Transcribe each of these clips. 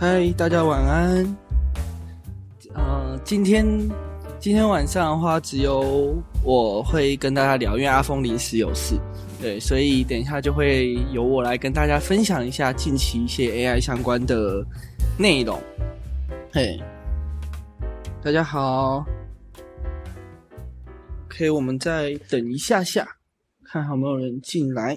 嗨，大家晚安。呃，今天今天晚上的话，只有我会跟大家聊，因为阿峰临时有事，对，所以等一下就会由我来跟大家分享一下近期一些 AI 相关的内容。嘿，大家好，OK，我们再等一下下，看有没有人进来。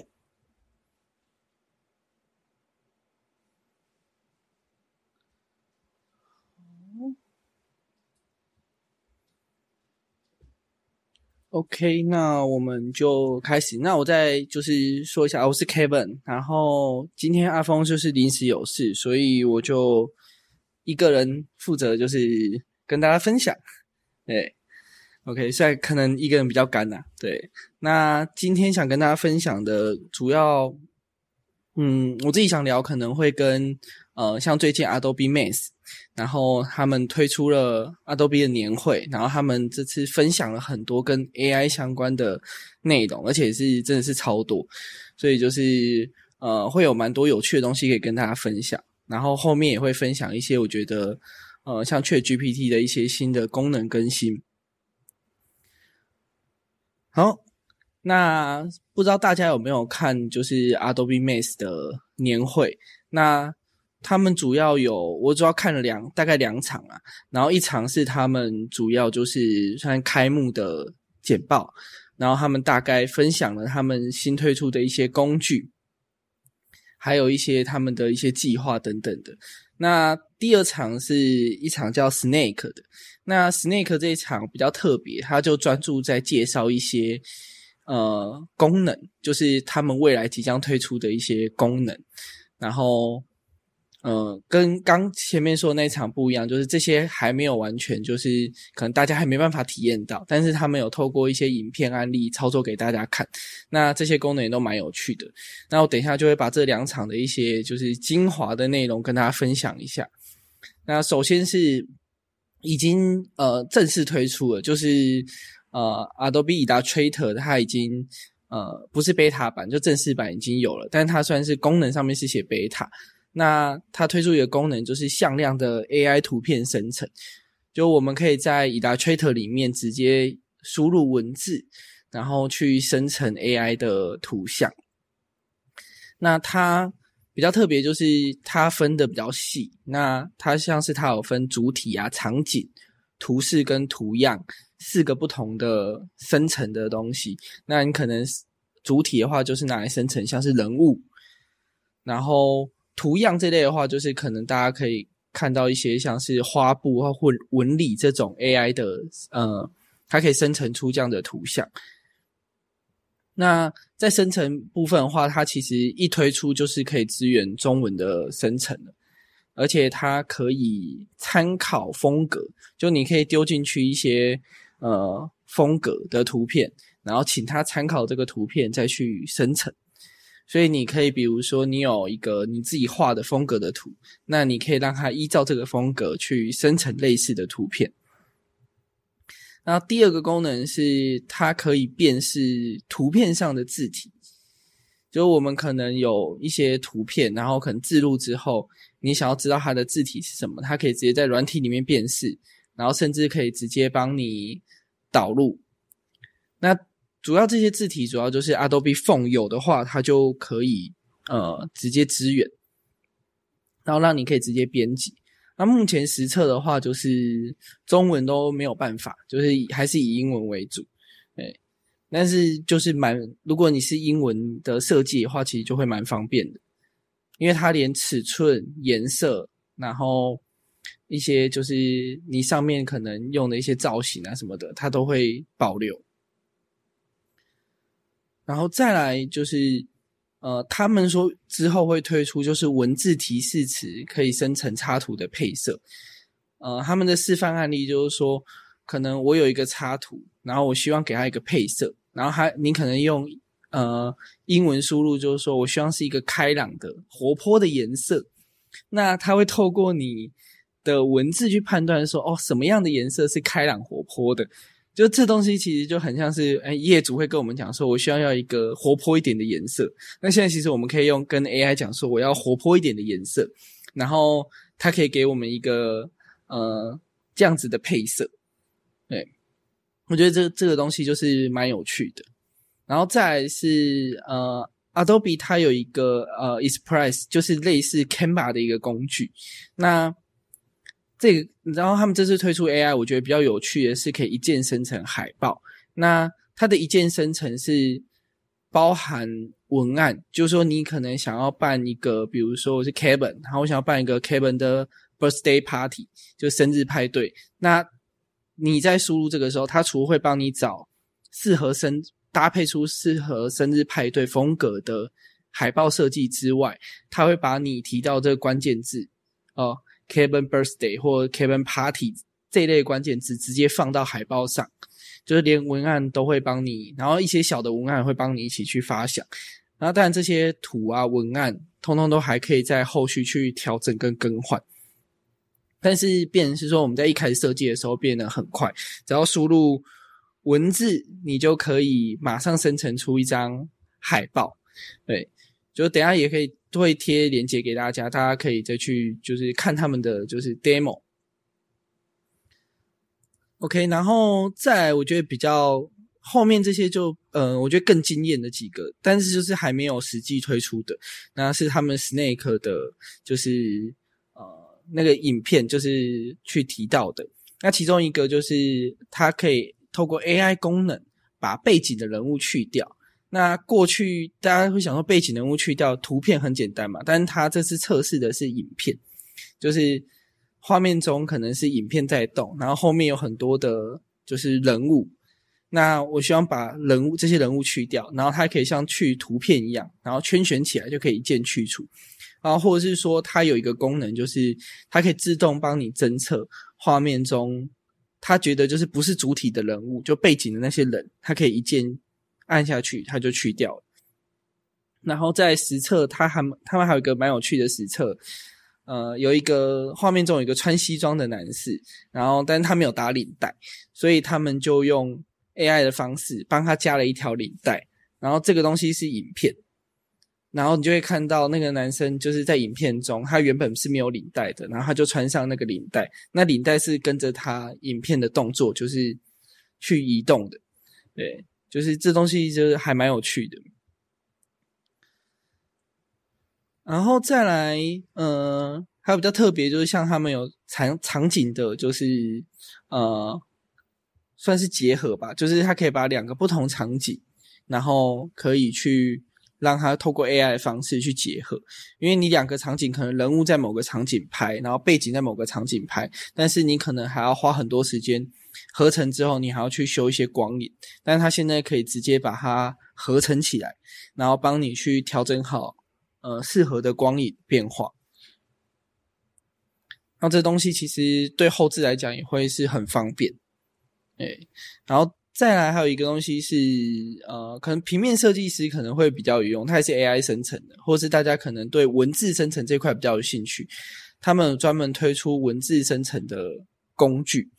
OK，那我们就开始。那我再就是说一下，我是 Kevin，然后今天阿峰就是临时有事，所以我就一个人负责，就是跟大家分享。对，OK，现在可能一个人比较干呐。对，那今天想跟大家分享的主要，嗯，我自己想聊，可能会跟呃，像最近 Adobe Max。然后他们推出了 Adobe 的年会，然后他们这次分享了很多跟 AI 相关的内容，而且是真的是超多，所以就是呃会有蛮多有趣的东西可以跟大家分享。然后后面也会分享一些我觉得呃像 Chat GPT 的一些新的功能更新。好，那不知道大家有没有看就是 Adobe Max 的年会？那他们主要有，我主要看了两大概两场啊，然后一场是他们主要就是算开幕的简报，然后他们大概分享了他们新推出的一些工具，还有一些他们的一些计划等等的。那第二场是一场叫 Snake 的，那 Snake 这一场比较特别，他就专注在介绍一些呃功能，就是他们未来即将推出的一些功能，然后。呃，跟刚前面说的那场不一样，就是这些还没有完全，就是可能大家还没办法体验到，但是他们有透过一些影片案例操作给大家看，那这些功能也都蛮有趣的。那我等一下就会把这两场的一些就是精华的内容跟大家分享一下。那首先是已经呃正式推出了，就是呃 Adobe Illustrator 它已经呃不是 beta 版，就正式版已经有了，但它虽然是功能上面是写 beta。那它推出一个功能，就是向量的 AI 图片生成，就我们可以在 Illustrator 里面直接输入文字，然后去生成 AI 的图像。那它比较特别，就是它分的比较细。那它像是它有分主体啊、场景、图示跟图样四个不同的生成的东西。那你可能主体的话，就是拿来生成像是人物，然后。图样这类的话，就是可能大家可以看到一些像是花布或或纹理这种 AI 的，呃，它可以生成出这样的图像。那在生成部分的话，它其实一推出就是可以支援中文的生成，而且它可以参考风格，就你可以丢进去一些呃风格的图片，然后请它参考这个图片再去生成。所以你可以，比如说，你有一个你自己画的风格的图，那你可以让它依照这个风格去生成类似的图片。然后第二个功能是，它可以辨识图片上的字体。就我们可能有一些图片，然后可能自录之后，你想要知道它的字体是什么，它可以直接在软体里面辨识，然后甚至可以直接帮你导入。那主要这些字体主要就是 Adobe Font 有的话，它就可以呃直接支援，然后让你可以直接编辑。那目前实测的话，就是中文都没有办法，就是还是以英文为主。对，但是就是蛮，如果你是英文的设计的话，其实就会蛮方便的，因为它连尺寸、颜色，然后一些就是你上面可能用的一些造型啊什么的，它都会保留。然后再来就是，呃，他们说之后会推出就是文字提示词可以生成插图的配色。呃，他们的示范案例就是说，可能我有一个插图，然后我希望给它一个配色，然后还你可能用呃英文输入，就是说我希望是一个开朗的、活泼的颜色。那它会透过你的文字去判断说，哦，什么样的颜色是开朗活泼的。就这东西其实就很像是，哎，业主会跟我们讲说，我需要要一个活泼一点的颜色。那现在其实我们可以用跟 AI 讲说，我要活泼一点的颜色，然后它可以给我们一个呃这样子的配色，对，我觉得这这个东西就是蛮有趣的。然后再是呃，Adobe 它有一个呃 Express，就是类似 Canva 的一个工具。那这个，然后他们这次推出 AI，我觉得比较有趣的是可以一键生成海报。那它的一键生成是包含文案，就是说你可能想要办一个，比如说我是 Kevin，然后我想要办一个 Kevin 的 birthday party，就生日派对。那你在输入这个时候，它除了会帮你找适合生搭配出适合生日派对风格的海报设计之外，它会把你提到这个关键字哦。Kevin birthday 或 Kevin party 这一类关键字直接放到海报上，就是连文案都会帮你，然后一些小的文案会帮你一起去发想，然后当然这些图啊文案通通都还可以在后续去调整跟更换，但是变是说我们在一开始设计的时候变得很快，只要输入文字，你就可以马上生成出一张海报，对，就等下也可以。都会贴链接给大家，大家可以再去就是看他们的就是 demo。OK，然后再我觉得比较后面这些就呃，我觉得更惊艳的几个，但是就是还没有实际推出的，那是他们 Snake 的，就是呃那个影片就是去提到的。那其中一个就是它可以透过 AI 功能把背景的人物去掉。那过去大家会想说背景人物去掉图片很简单嘛，但是他这次测试的是影片，就是画面中可能是影片在动，然后后面有很多的就是人物。那我希望把人物这些人物去掉，然后它可以像去图片一样，然后圈选起来就可以一键去除。然后或者是说它有一个功能，就是它可以自动帮你侦测画面中他觉得就是不是主体的人物，就背景的那些人，它可以一键。按下去，它就去掉了。然后在实测，他还他们还有一个蛮有趣的实测，呃，有一个画面中有一个穿西装的男士，然后但是他没有打领带，所以他们就用 AI 的方式帮他加了一条领带。然后这个东西是影片，然后你就会看到那个男生就是在影片中，他原本是没有领带的，然后他就穿上那个领带，那领带是跟着他影片的动作就是去移动的，对。就是这东西就是还蛮有趣的，然后再来，呃，还有比较特别，就是像他们有场场景的，就是呃，算是结合吧，就是它可以把两个不同场景，然后可以去让它透过 AI 的方式去结合，因为你两个场景可能人物在某个场景拍，然后背景在某个场景拍，但是你可能还要花很多时间。合成之后，你还要去修一些光影，但是它现在可以直接把它合成起来，然后帮你去调整好呃适合的光影变化。那这东西其实对后置来讲也会是很方便，哎，然后再来还有一个东西是呃，可能平面设计师可能会比较有用，它也是 AI 生成的，或是大家可能对文字生成这块比较有兴趣，他们专门推出文字生成的工具。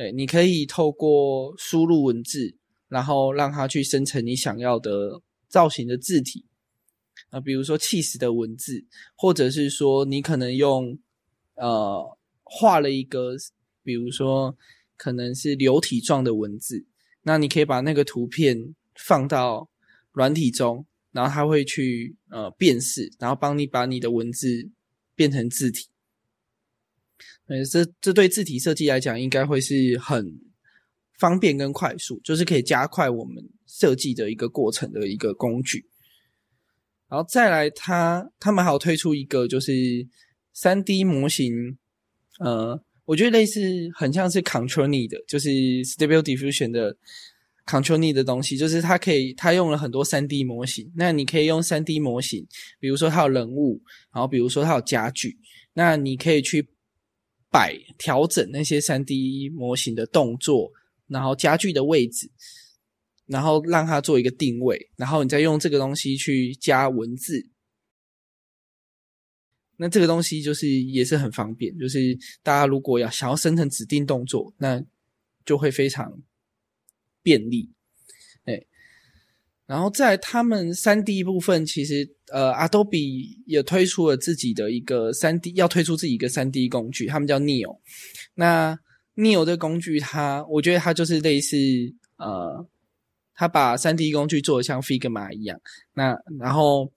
对，你可以透过输入文字，然后让它去生成你想要的造型的字体啊，比如说气势的文字，或者是说你可能用呃画了一个，比如说可能是流体状的文字，那你可以把那个图片放到软体中，然后它会去呃辨识，然后帮你把你的文字变成字体。嗯，这这对字体设计来讲，应该会是很方便跟快速，就是可以加快我们设计的一个过程的一个工具。然后再来，它他们还有推出一个就是三 D 模型，呃，我觉得类似很像是 Control Need 的，就是 Stable Diffusion 的 Control Need 的东西，就是它可以它用了很多三 D 模型，那你可以用三 D 模型，比如说它有人物，然后比如说它有家具，那你可以去。摆调整那些三 D 模型的动作，然后家具的位置，然后让它做一个定位，然后你再用这个东西去加文字。那这个东西就是也是很方便，就是大家如果要想要生成指定动作，那就会非常便利。哎，然后在他们三 D 部分，其实呃，Adobe 也推出了自己的一个三 D，要推出自己一个三 D 工具，他们叫 Neo。那 Neo 这工具，它我觉得它就是类似呃，它把三 D 工具做的像 Figma 一样。那然后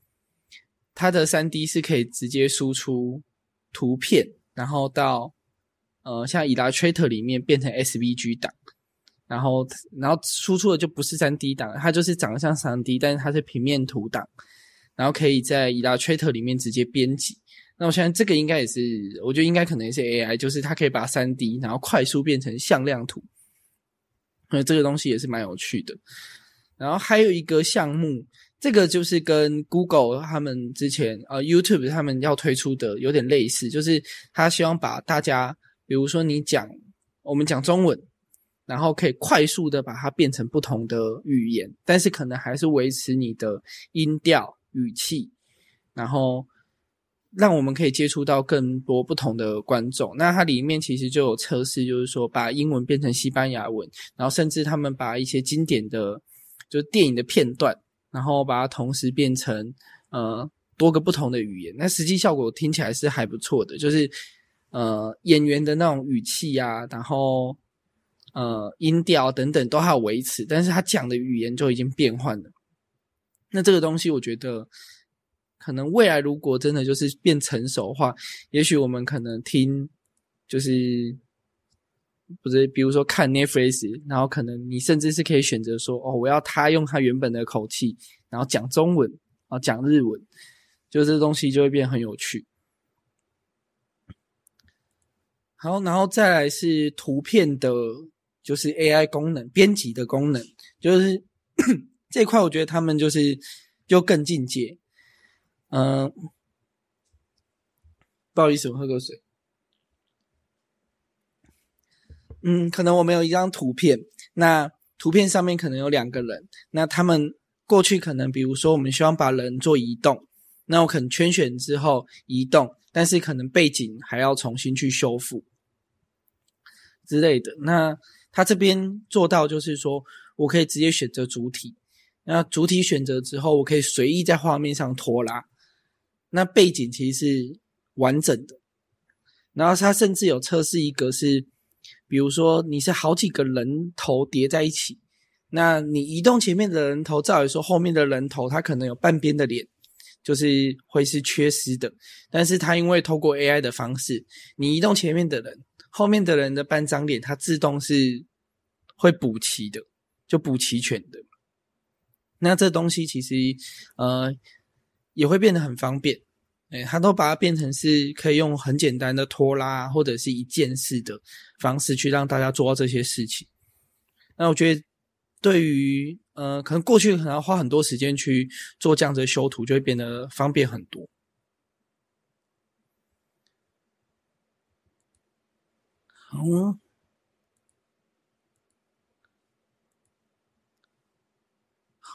它的三 D 是可以直接输出图片，然后到呃像 Illustrator 里面变成 SVG 档。然后，然后输出的就不是三 D 档，它就是长得像三 D，但是它是平面图档，然后可以在 Illustrator 里面直接编辑。那我相信这个应该也是，我觉得应该可能也是 AI，就是它可以把三 D 然后快速变成向量图。那这个东西也是蛮有趣的。然后还有一个项目，这个就是跟 Google 他们之前呃 YouTube 他们要推出的有点类似，就是他希望把大家，比如说你讲我们讲中文。然后可以快速的把它变成不同的语言，但是可能还是维持你的音调、语气，然后让我们可以接触到更多不同的观众。那它里面其实就有测试，就是说把英文变成西班牙文，然后甚至他们把一些经典的就是电影的片段，然后把它同时变成呃多个不同的语言。那实际效果听起来是还不错的，就是呃演员的那种语气啊，然后。呃，音调等等都还有维持，但是他讲的语言就已经变换了。那这个东西，我觉得可能未来如果真的就是变成熟的话，也许我们可能听就是不是，比如说看 Netflix，然后可能你甚至是可以选择说，哦，我要他用他原本的口气，然后讲中文，然后讲日文，就这东西就会变很有趣。好，然后再来是图片的。就是 AI 功能编辑的功能，就是这块，我觉得他们就是就更进阶。嗯，不好意思，我喝口水。嗯，可能我们有一张图片，那图片上面可能有两个人，那他们过去可能，比如说我们希望把人做移动，那我可能圈选之后移动，但是可能背景还要重新去修复之类的，那。他这边做到就是说，我可以直接选择主体，那主体选择之后，我可以随意在画面上拖拉。那背景其实是完整的，然后它甚至有测试一个是，比如说你是好几个人头叠在一起，那你移动前面的人头，照理说后面的人头它可能有半边的脸，就是会是缺失的，但是它因为透过 AI 的方式，你移动前面的人。后面的人的半张脸，它自动是会补齐的，就补齐全的。那这东西其实呃也会变得很方便，哎，它都把它变成是可以用很简单的拖拉或者是一键式的方式去让大家做到这些事情。那我觉得对于呃可能过去可能要花很多时间去做这样子的修图，就会变得方便很多。好，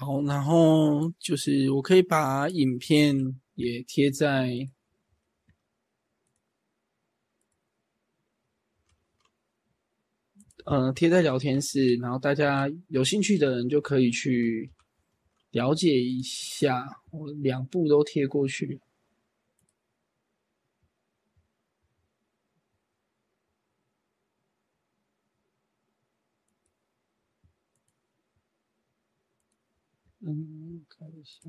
好，然后就是我可以把影片也贴在，呃，贴在聊天室，然后大家有兴趣的人就可以去了解一下。我两部都贴过去。嗯，看一下。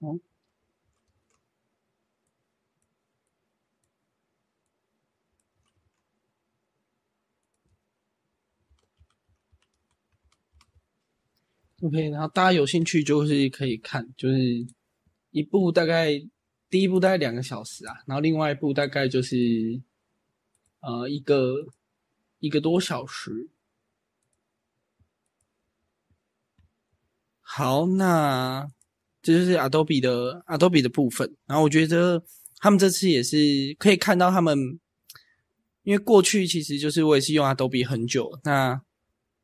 哦。OK，然后大家有兴趣就是可以看，就是一部大概。第一部大概两个小时啊，然后另外一部大概就是呃一个一个多小时。好，那这就是 Adobe 的 Adobe 的部分。然后我觉得他们这次也是可以看到他们，因为过去其实就是我也是用 Adobe 很久，那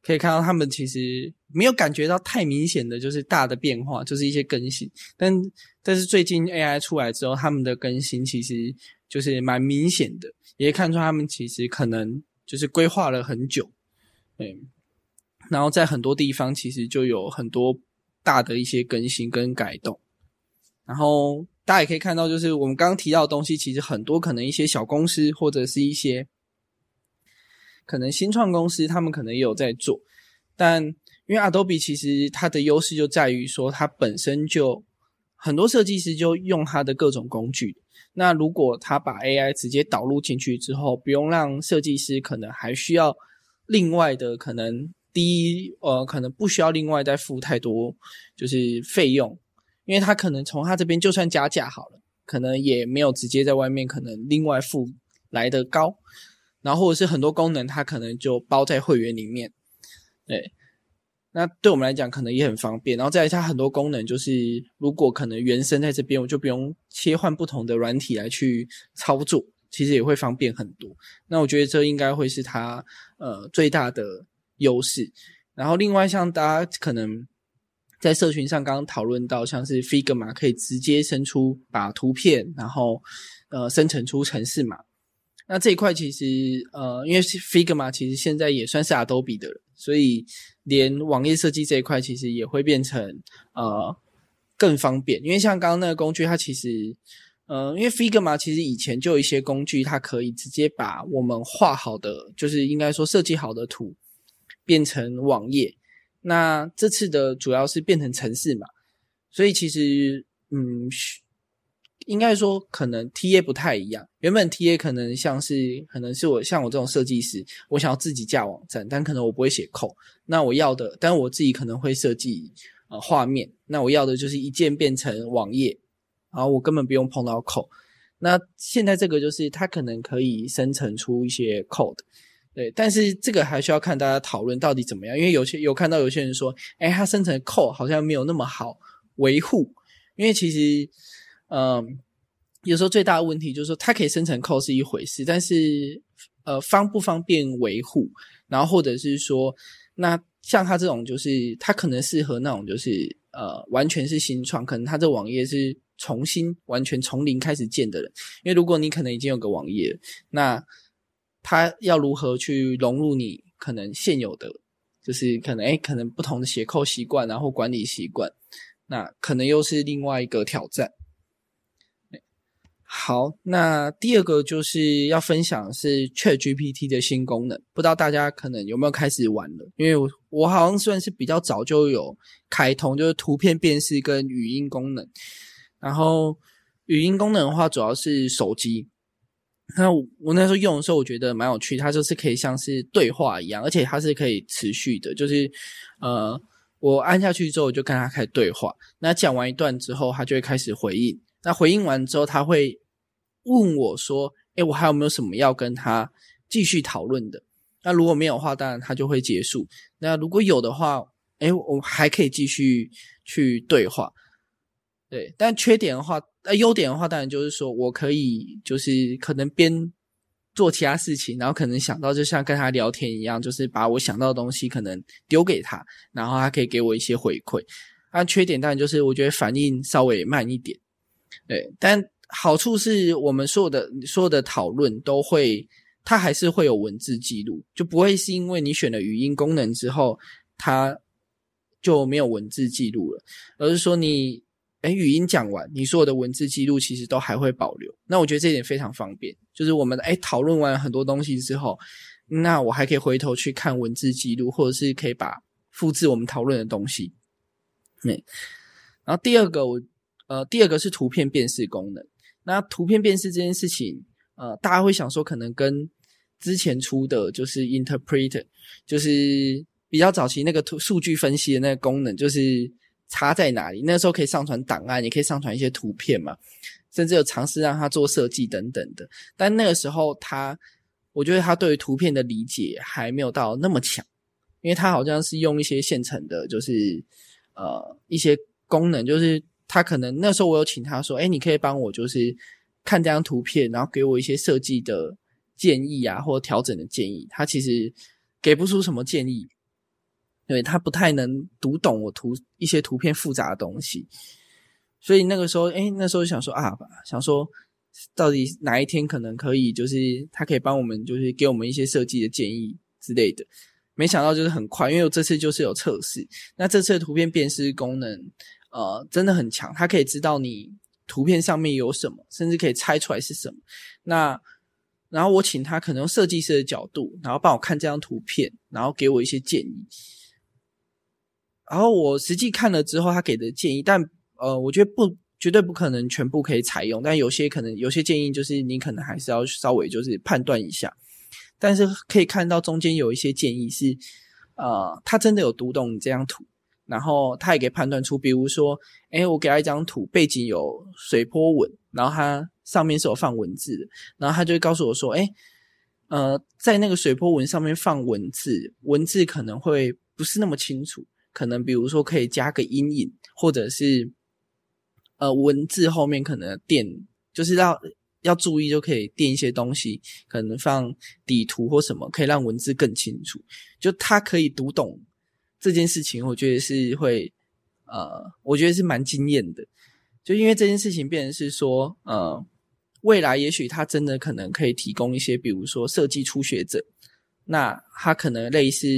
可以看到他们其实。没有感觉到太明显的就是大的变化，就是一些更新。但但是最近 AI 出来之后，他们的更新其实就是蛮明显的，也看出他们其实可能就是规划了很久，对，然后在很多地方其实就有很多大的一些更新跟改动，然后大家也可以看到，就是我们刚刚提到的东西，其实很多可能一些小公司或者是一些可能新创公司，他们可能也有在做，但因为 Adobe 其实它的优势就在于说，它本身就很多设计师就用它的各种工具。那如果他把 AI 直接导入进去之后，不用让设计师可能还需要另外的可能第一呃可能不需要另外再付太多就是费用，因为他可能从他这边就算加价好了，可能也没有直接在外面可能另外付来的高，然后或者是很多功能他可能就包在会员里面，对。那对我们来讲可能也很方便，然后再来它很多功能，就是如果可能原生在这边，我就不用切换不同的软体来去操作，其实也会方便很多。那我觉得这应该会是它呃最大的优势。然后另外像大家可能在社群上刚刚讨论到，像是 Figma 可以直接生出把图片，然后呃生成出程式码。那这一块其实呃因为 Figma 其实现在也算是 Adobe 的了。所以，连网页设计这一块，其实也会变成呃更方便。因为像刚刚那个工具，它其实，呃，因为 Figma 其实以前就有一些工具，它可以直接把我们画好的，就是应该说设计好的图变成网页。那这次的主要是变成程式嘛，所以其实，嗯。应该说，可能 T A 不太一样。原本 T A 可能像是，可能是我像我这种设计师，我想要自己架网站，但可能我不会写扣。那我要的，但我自己可能会设计呃画面。那我要的就是一键变成网页，然后我根本不用碰到扣。那现在这个就是它可能可以生成出一些 code，对。但是这个还需要看大家讨论到底怎么样，因为有些有看到有些人说，哎，它生成扣好像没有那么好维护，因为其实。嗯，有时候最大的问题就是说，它可以生成扣是一回事，但是呃，方不方便维护？然后或者是说，那像它这种，就是它可能适合那种，就是呃，完全是新创，可能它这网页是重新完全从零开始建的人。因为如果你可能已经有个网页，那它要如何去融入你可能现有的，就是可能哎，可能不同的写扣习惯，然后管理习惯，那可能又是另外一个挑战。好，那第二个就是要分享是 Chat GPT 的新功能，不知道大家可能有没有开始玩了？因为我我好像算是比较早就有开通，就是图片辨识跟语音功能。然后语音功能的话，主要是手机。那我那时候用的时候，我觉得蛮有趣，它就是可以像是对话一样，而且它是可以持续的，就是呃，我按下去之后，我就跟他开始对话。那讲完一段之后，他就会开始回应。那回应完之后，他会问我说：“哎，我还有没有什么要跟他继续讨论的？”那如果没有的话，当然他就会结束。那如果有的话，哎，我还可以继续去对话。对，但缺点的话，呃，优点的话，当然就是说我可以就是可能边做其他事情，然后可能想到就像跟他聊天一样，就是把我想到的东西可能丢给他，然后他可以给我一些回馈。但缺点当然就是我觉得反应稍微慢一点。对，但好处是我们所有的所有的讨论都会，它还是会有文字记录，就不会是因为你选了语音功能之后，它就没有文字记录了，而是说你，哎，语音讲完，你所有的文字记录其实都还会保留。那我觉得这点非常方便，就是我们哎讨论完很多东西之后，那我还可以回头去看文字记录，或者是可以把复制我们讨论的东西。对，然后第二个我。呃，第二个是图片辨识功能。那图片辨识这件事情，呃，大家会想说，可能跟之前出的就是 Interpreter，就是比较早期那个图数据分析的那个功能，就是差在哪里？那时候可以上传档案，也可以上传一些图片嘛，甚至有尝试让它做设计等等的。但那个时候，他我觉得他对于图片的理解还没有到那么强，因为他好像是用一些现成的，就是呃一些功能，就是。他可能那时候我有请他说：“哎，你可以帮我就是看这张图片，然后给我一些设计的建议啊，或调整的建议。”他其实给不出什么建议，因为他不太能读懂我图一些图片复杂的东西。所以那个时候，哎，那时候就想说啊，想说到底哪一天可能可以，就是他可以帮我们，就是给我们一些设计的建议之类的。没想到就是很快，因为我这次就是有测试，那这次的图片辨识功能，呃，真的很强，它可以知道你图片上面有什么，甚至可以猜出来是什么。那然后我请他可能用设计师的角度，然后帮我看这张图片，然后给我一些建议。然后我实际看了之后，他给的建议，但呃，我觉得不绝对不可能全部可以采用，但有些可能有些建议就是你可能还是要稍微就是判断一下。但是可以看到中间有一些建议是，呃，他真的有读懂你这张图，然后他也可以判断出，比如说，哎，我给他一张图，背景有水波纹，然后它上面是有放文字的，然后他就会告诉我说，哎，呃，在那个水波纹上面放文字，文字可能会不是那么清楚，可能比如说可以加个阴影，或者是，呃，文字后面可能垫，就是要。要注意就可以垫一些东西，可能放底图或什么，可以让文字更清楚。就他可以读懂这件事情，我觉得是会，呃，我觉得是蛮惊艳的。就因为这件事情，变成是说，呃，未来也许他真的可能可以提供一些，比如说设计初学者，那他可能类似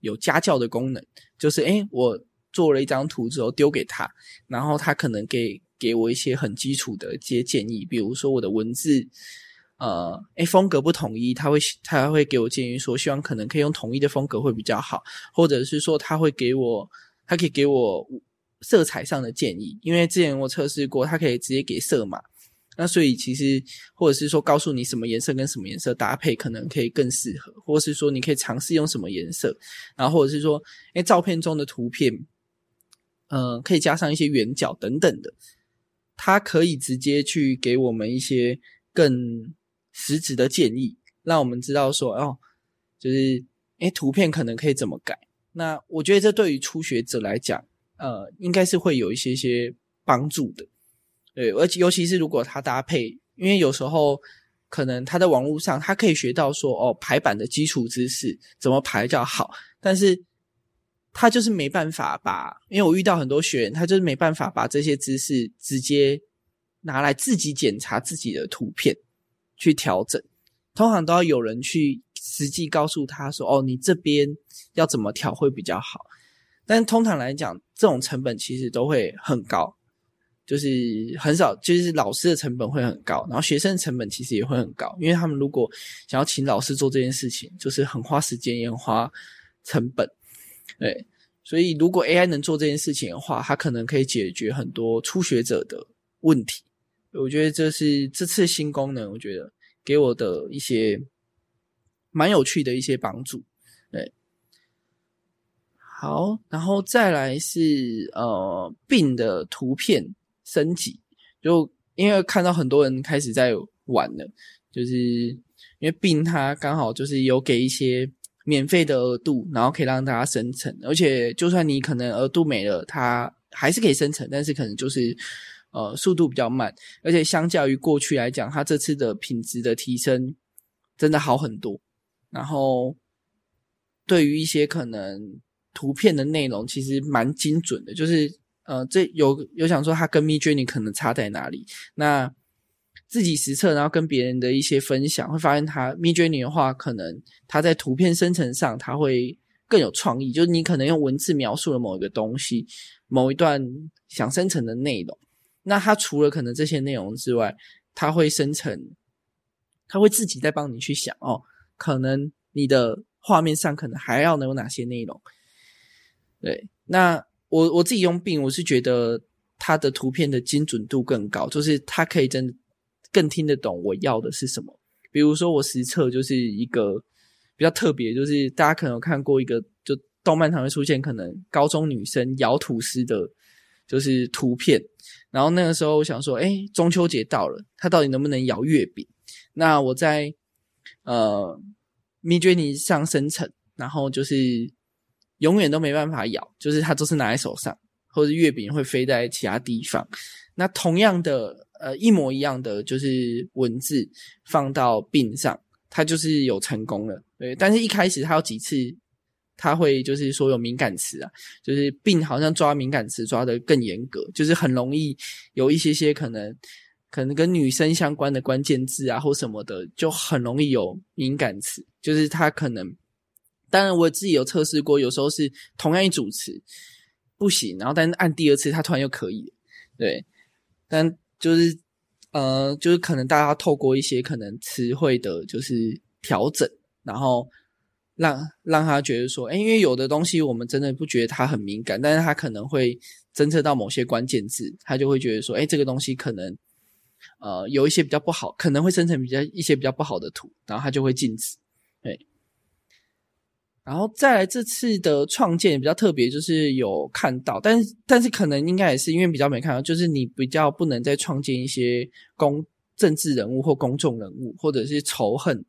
有家教的功能，就是诶，我做了一张图之后丢给他，然后他可能给。给我一些很基础的一些建议，比如说我的文字，呃，诶，风格不统一，他会他会给我建议说，希望可能可以用统一的风格会比较好，或者是说他会给我，他可以给我色彩上的建议，因为之前我测试过，他可以直接给色码，那所以其实或者是说告诉你什么颜色跟什么颜色搭配可能可以更适合，或者是说你可以尝试用什么颜色，然后或者是说，诶，照片中的图片，嗯，可以加上一些圆角等等的。他可以直接去给我们一些更实质的建议，让我们知道说哦，就是诶图片可能可以怎么改。那我觉得这对于初学者来讲，呃，应该是会有一些些帮助的。对，而且尤其是如果他搭配，因为有时候可能他在网络上他可以学到说哦排版的基础知识怎么排较好，但是。他就是没办法把，因为我遇到很多学员，他就是没办法把这些知识直接拿来自己检查自己的图片去调整，通常都要有人去实际告诉他说：“哦，你这边要怎么调会比较好。”但通常来讲，这种成本其实都会很高，就是很少，就是老师的成本会很高，然后学生的成本其实也会很高，因为他们如果想要请老师做这件事情，就是很花时间，也很花成本。对，所以如果 AI 能做这件事情的话，它可能可以解决很多初学者的问题。我觉得这是这次新功能，我觉得给我的一些蛮有趣的一些帮助。对，好，然后再来是呃病的图片升级，就因为看到很多人开始在玩了，就是因为病它刚好就是有给一些。免费的额度，然后可以让大家生成，而且就算你可能额度没了，它还是可以生成，但是可能就是呃速度比较慢，而且相较于过去来讲，它这次的品质的提升真的好很多。然后对于一些可能图片的内容，其实蛮精准的，就是呃这有有想说它跟 m i j o u r n e y 可能差在哪里？那自己实测，然后跟别人的一些分享，会发现它 Midjourney 的话，可能它在图片生成上，它会更有创意。就是你可能用文字描述了某一个东西，某一段想生成的内容，那它除了可能这些内容之外，它会生成，它会自己在帮你去想哦，可能你的画面上可能还要能有哪些内容。对，那我我自己用病，我是觉得它的图片的精准度更高，就是它可以真的。更听得懂我要的是什么。比如说，我实测就是一个比较特别，就是大家可能有看过一个，就动漫常会出现可能高中女生咬吐司的，就是图片。然后那个时候我想说，哎，中秋节到了，它到底能不能咬月饼？那我在呃 Midjourney 上生成，然后就是永远都没办法咬，就是它都是拿在手上，或者月饼会飞在其他地方。那同样的。呃，一模一样的就是文字放到病上，它就是有成功了。对，但是一开始它有几次，它会就是说有敏感词啊，就是病好像抓敏感词抓的更严格，就是很容易有一些些可能可能跟女生相关的关键字啊或什么的，就很容易有敏感词。就是他可能，当然我自己有测试过，有时候是同样一组词不行，然后但是按第二次他突然又可以，对，但就是呃，就是可能大家透过一些可能词汇的，就是调整，然后。让让他觉得说，哎，因为有的东西我们真的不觉得它很敏感，但是他可能会侦测到某些关键字，他就会觉得说，哎，这个东西可能呃有一些比较不好，可能会生成比较一些比较不好的图，然后他就会禁止。对，然后再来这次的创建比较特别，就是有看到，但但是可能应该也是因为比较没看到，就是你比较不能再创建一些公政治人物或公众人物或者是仇恨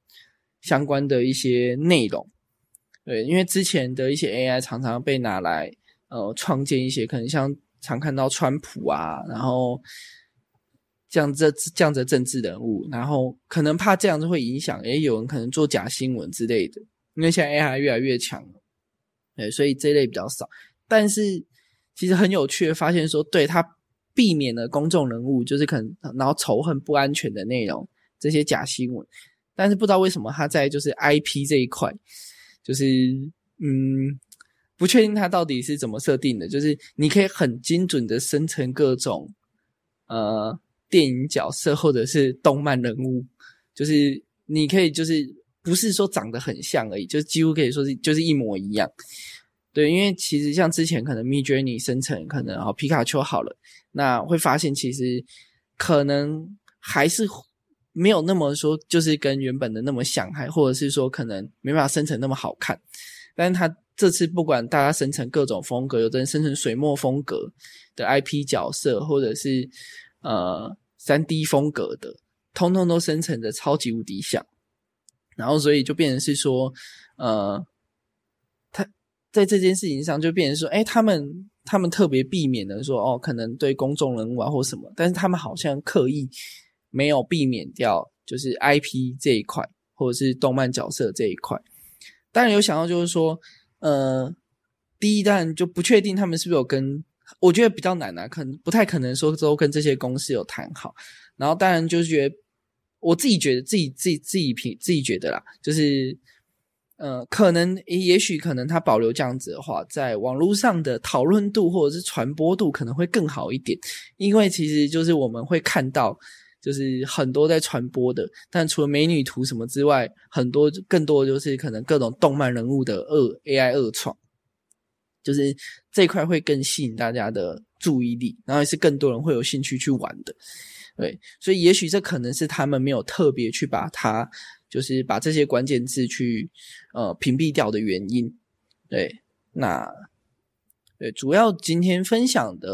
相关的一些内容。对，因为之前的一些 AI 常常被拿来呃创建一些可能像常看到川普啊，然后这样这这样子政治人物，然后可能怕这样子会影响，也有人可能做假新闻之类的。因为现在 AI 越来越强了，对，所以这类比较少。但是其实很有趣的发现说，对他避免了公众人物就是可能然后仇恨不安全的内容这些假新闻，但是不知道为什么他在就是 IP 这一块。就是嗯，不确定它到底是怎么设定的。就是你可以很精准的生成各种呃电影角色或者是动漫人物，就是你可以就是不是说长得很像而已，就几乎可以说是就是一模一样。对，因为其实像之前可能 m i j o u r n e y 生成可能哦皮卡丘好了，那会发现其实可能还是。没有那么说，就是跟原本的那么像，还或者是说可能没办法生成那么好看。但是他这次不管大家生成各种风格，有的人生成水墨风格的 IP 角色，或者是呃三 D 风格的，通通都生成的超级无敌像。然后所以就变成是说，呃，他在这件事情上就变成说，哎，他们他们特别避免的说，哦，可能对公众人物啊或什么，但是他们好像刻意。没有避免掉，就是 IP 这一块，或者是动漫角色这一块。当然有想到，就是说，呃，第一弹就不确定他们是不是有跟，我觉得比较难啊，可能不太可能说都跟这些公司有谈好。然后当然就是觉得，我自己觉得自己自己自己评自己觉得啦，就是，呃，可能也许可能他保留这样子的话，在网络上的讨论度或者是传播度可能会更好一点，因为其实就是我们会看到。就是很多在传播的，但除了美女图什么之外，很多更多就是可能各种动漫人物的二 AI 二创，就是这块会更吸引大家的注意力，然后也是更多人会有兴趣去玩的。对，所以也许这可能是他们没有特别去把它，就是把这些关键字去呃屏蔽掉的原因。对，那。对，主要今天分享的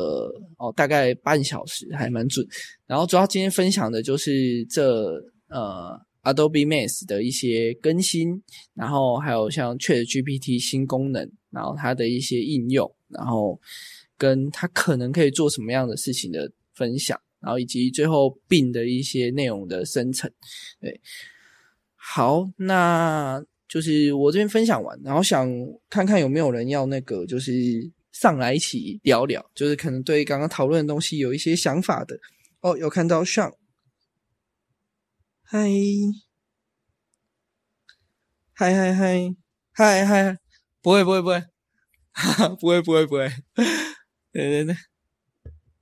哦，大概半小时还蛮准。然后主要今天分享的就是这呃 Adobe Max 的一些更新，然后还有像 Chat GPT 新功能，然后它的一些应用，然后跟它可能可以做什么样的事情的分享，然后以及最后并的一些内容的生成。对，好，那就是我这边分享完，然后想看看有没有人要那个就是。上来一起聊聊，就是可能对刚刚讨论的东西有一些想法的。哦。有看到上，嗨，嗨嗨嗨。嗨嗨，不会不会不会，哈哈，不会不会不会，对对对，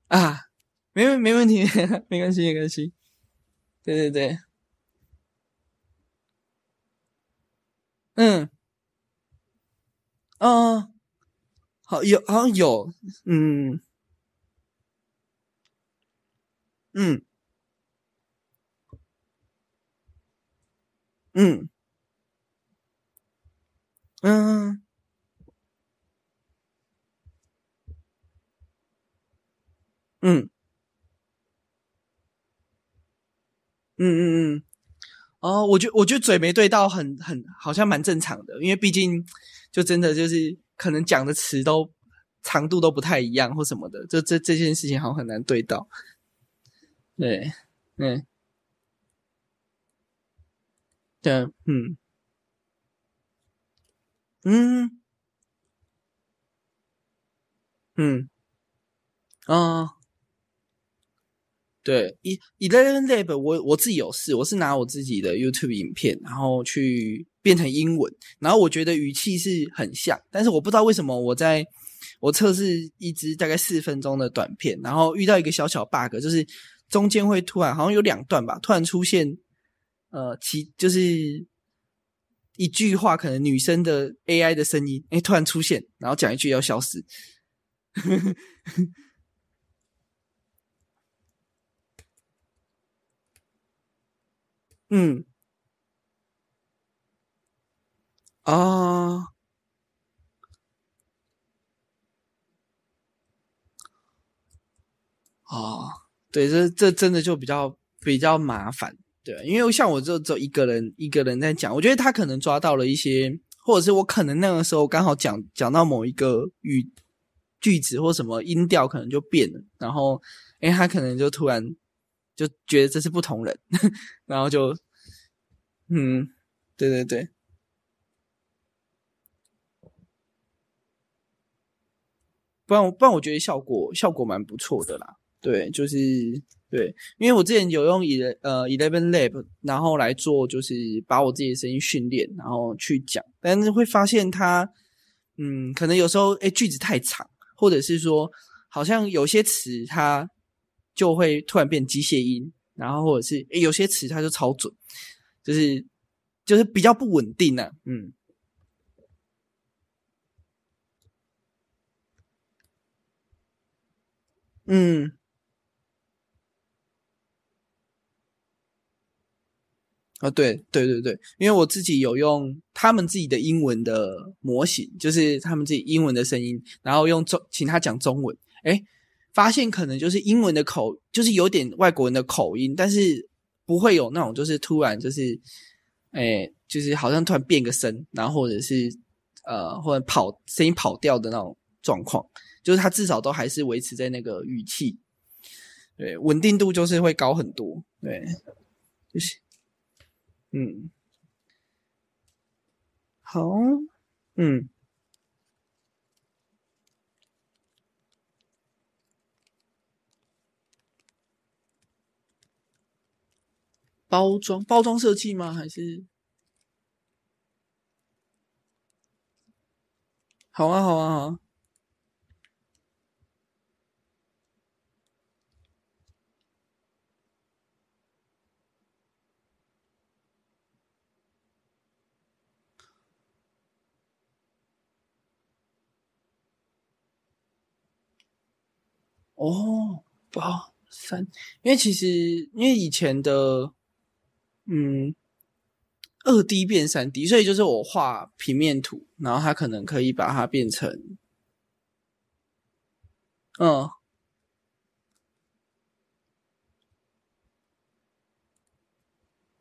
啊，没问没问题，没关系没关系，对对对，嗯，哦。好有好像有，嗯嗯嗯嗯嗯嗯嗯嗯，哦，我觉我觉得嘴没对到，很很好像蛮正常的，因为毕竟就真的就是。可能讲的词都长度都不太一样，或什么的，这这这件事情好像很难对到。对，嗯，对，嗯，嗯，嗯，啊，对，一 Eleven Lab 我我自己有试，我是拿我自己的 YouTube 影片，然后去变成英文，然后我觉得语气是很像，但是我不知道为什么我在我测试一支大概四分钟的短片，然后遇到一个小小 bug，就是中间会突然好像有两段吧，突然出现呃其就是一句话，可能女生的 AI 的声音，哎，突然出现，然后讲一句要消失。嗯，啊，哦，对，这这真的就比较比较麻烦，对，因为像我这这一个人一个人在讲，我觉得他可能抓到了一些，或者是我可能那个时候刚好讲讲到某一个语句子或什么音调，可能就变了，然后，哎，他可能就突然就觉得这是不同人，然后就。嗯，对对对，不然不然，我觉得效果效果蛮不错的啦。对，就是对，因为我之前有用 ele 呃 Eleven Lab，然后来做，就是把我自己的声音训练，然后去讲，但是会发现它，嗯，可能有时候哎句子太长，或者是说好像有些词它就会突然变机械音，然后或者是诶有些词它就超准。就是就是比较不稳定呢，嗯嗯，啊对对对对，因为我自己有用他们自己的英文的模型，就是他们自己英文的声音，然后用中请他讲中文，哎，发现可能就是英文的口，就是有点外国人的口音，但是。不会有那种，就是突然就是，哎，就是好像突然变个声，然后或者是呃，或者跑声音跑掉的那种状况，就是它至少都还是维持在那个语气，对，稳定度就是会高很多，对，就是，嗯，好，嗯。包装包装设计吗？还是好啊好啊好啊！哦，包三，因为其实因为以前的。嗯，二 D 变三 D，所以就是我画平面图，然后它可能可以把它变成，嗯，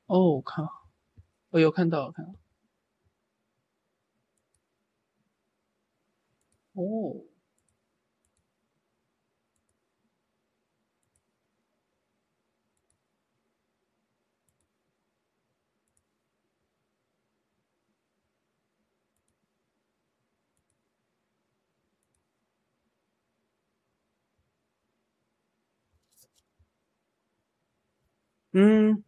哦，我靠，我有看到，我看到，哦。嗯，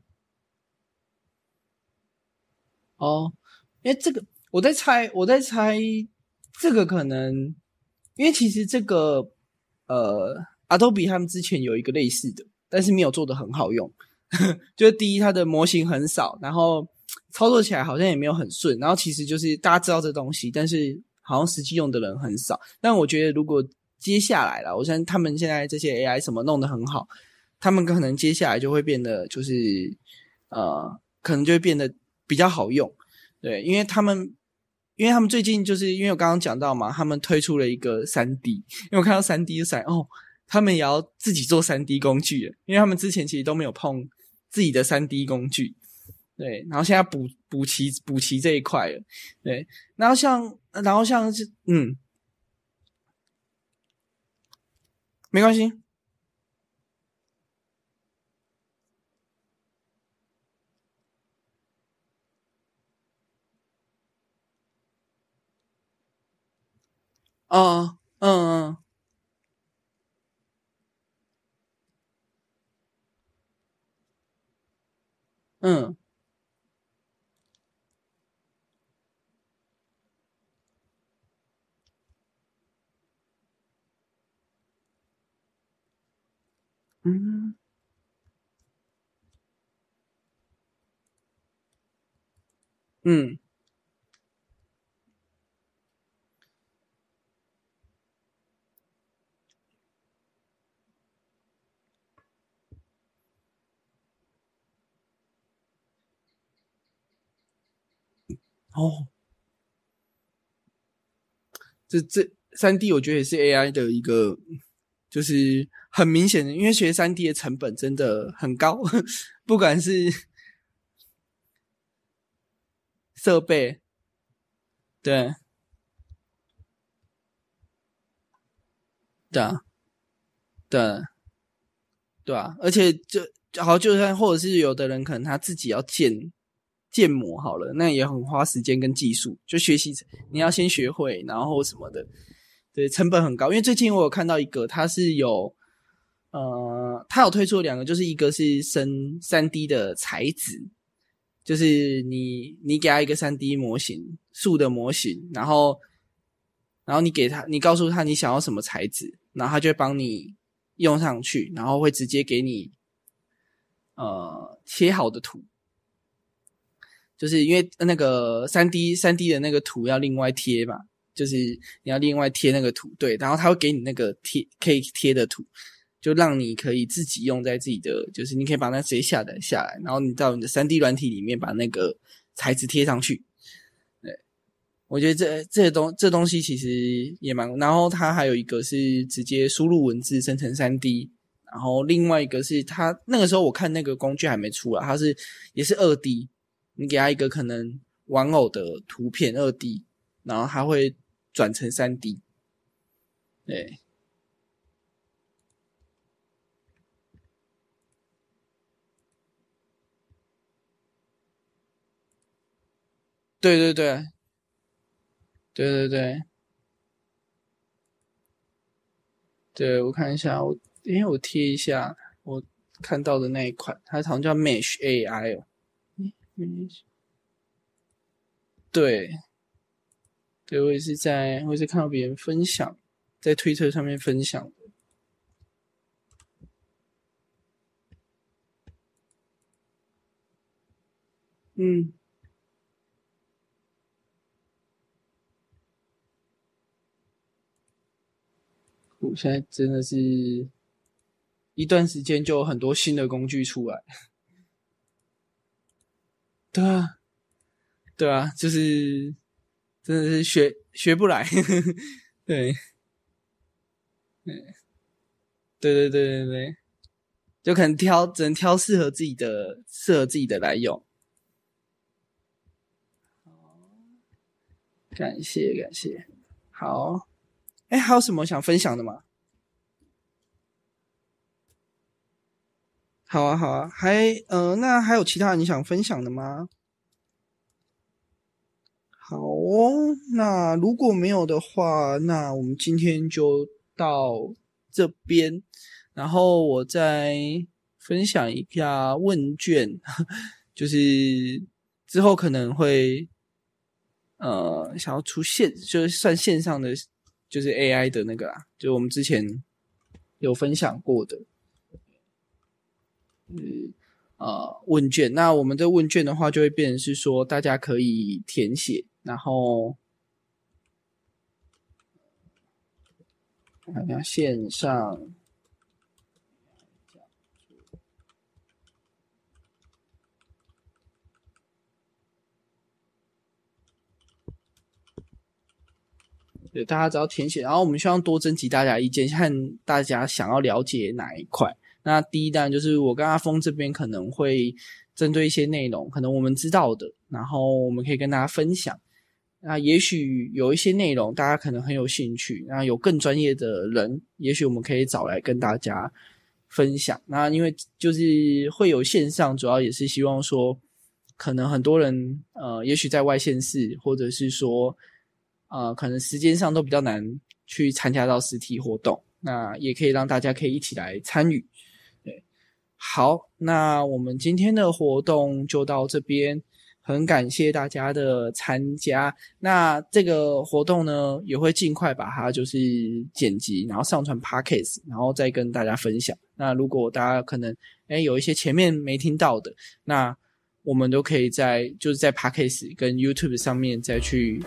哦，因为这个我在猜，我在猜这个可能，因为其实这个呃，Adobe 他们之前有一个类似的，但是没有做的很好用。就是第一，它的模型很少，然后操作起来好像也没有很顺，然后其实就是大家知道这东西，但是好像实际用的人很少。但我觉得如果接下来了，我相信他们现在这些 AI 什么弄得很好。他们可能接下来就会变得，就是呃，可能就会变得比较好用，对，因为他们，因为他们最近就是因为我刚刚讲到嘛，他们推出了一个三 D，因为我看到三 D 闪哦，他们也要自己做三 D 工具，因为他们之前其实都没有碰自己的三 D 工具，对，然后现在补补齐补齐这一块了，对，然后像然后像是嗯，没关系。哦，嗯嗯，嗯嗯嗯，哦，这这三 D 我觉得也是 AI 的一个，就是很明显的，因为学三 D 的成本真的很高，不管是设备，对，对啊，对，对啊，而且就好，就算或者是有的人可能他自己要建建模好了，那也很花时间跟技术，就学习你要先学会，然后什么的，对，成本很高。因为最近我有看到一个，它是有呃，它有推出两个，就是一个是生三 D 的材质，就是你你给他一个三 D 模型树的模型，然后然后你给他，你告诉他你想要什么材质，然后他就帮你用上去，然后会直接给你呃切好的图。就是因为那个三 D 三 D 的那个图要另外贴嘛，就是你要另外贴那个图，对，然后他会给你那个贴可以贴的图，就让你可以自己用在自己的，就是你可以把那直接下载下来，然后你到你的三 D 软体里面把那个材质贴上去。对，我觉得这这东这东西其实也蛮，然后它还有一个是直接输入文字生成三 D，然后另外一个是它那个时候我看那个工具还没出来，它是也是二 D。你给他一个可能玩偶的图片二 D，然后他会转成三 D，对，对对对，对对对，对我看一下，我因为我贴一下我看到的那一款，它好像叫 Mesh AI 哦。嗯，对，对我也是在，我也是看到别人分享，在推特上面分享的。嗯，我现在真的是一段时间就有很多新的工具出来。对啊，对啊，就是真的是学学不来，对，对，对对对对对，就可能挑只能挑适合自己的适合自己的来用。感谢感谢，好，哎，还有什么想分享的吗？好啊，好啊，还呃，那还有其他你想分享的吗？好哦，那如果没有的话，那我们今天就到这边，然后我再分享一下问卷，就是之后可能会呃想要出现，就是算线上的，就是 AI 的那个啦，就我们之前有分享过的。嗯，呃，问卷。那我们的问卷的话，就会变成是说，大家可以填写，然后看下线上，对，大家只要填写，然后我们希望多征集大家意见，看大家想要了解哪一块。那第一单就是我跟阿峰这边可能会针对一些内容，可能我们知道的，然后我们可以跟大家分享。那也许有一些内容大家可能很有兴趣，那有更专业的人，也许我们可以找来跟大家分享。那因为就是会有线上，主要也是希望说，可能很多人呃，也许在外县市，或者是说呃，可能时间上都比较难去参加到实体活动，那也可以让大家可以一起来参与。好，那我们今天的活动就到这边，很感谢大家的参加。那这个活动呢，也会尽快把它就是剪辑，然后上传 Podcast，然后再跟大家分享。那如果大家可能哎有一些前面没听到的，那我们都可以在就是在 Podcast 跟 YouTube 上面再去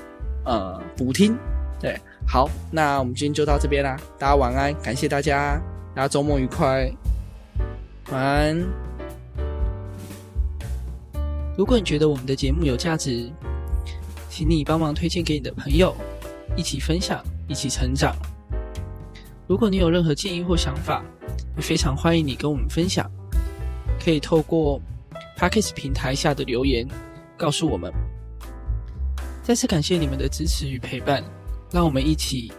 呃补听。对，好，那我们今天就到这边啦，大家晚安，感谢大家，大家周末愉快。晚安。如果你觉得我们的节目有价值，请你帮忙推荐给你的朋友，一起分享，一起成长。如果你有任何建议或想法，也非常欢迎你跟我们分享，可以透过 p a c k e s 平台下的留言告诉我们。再次感谢你们的支持与陪伴，让我们一起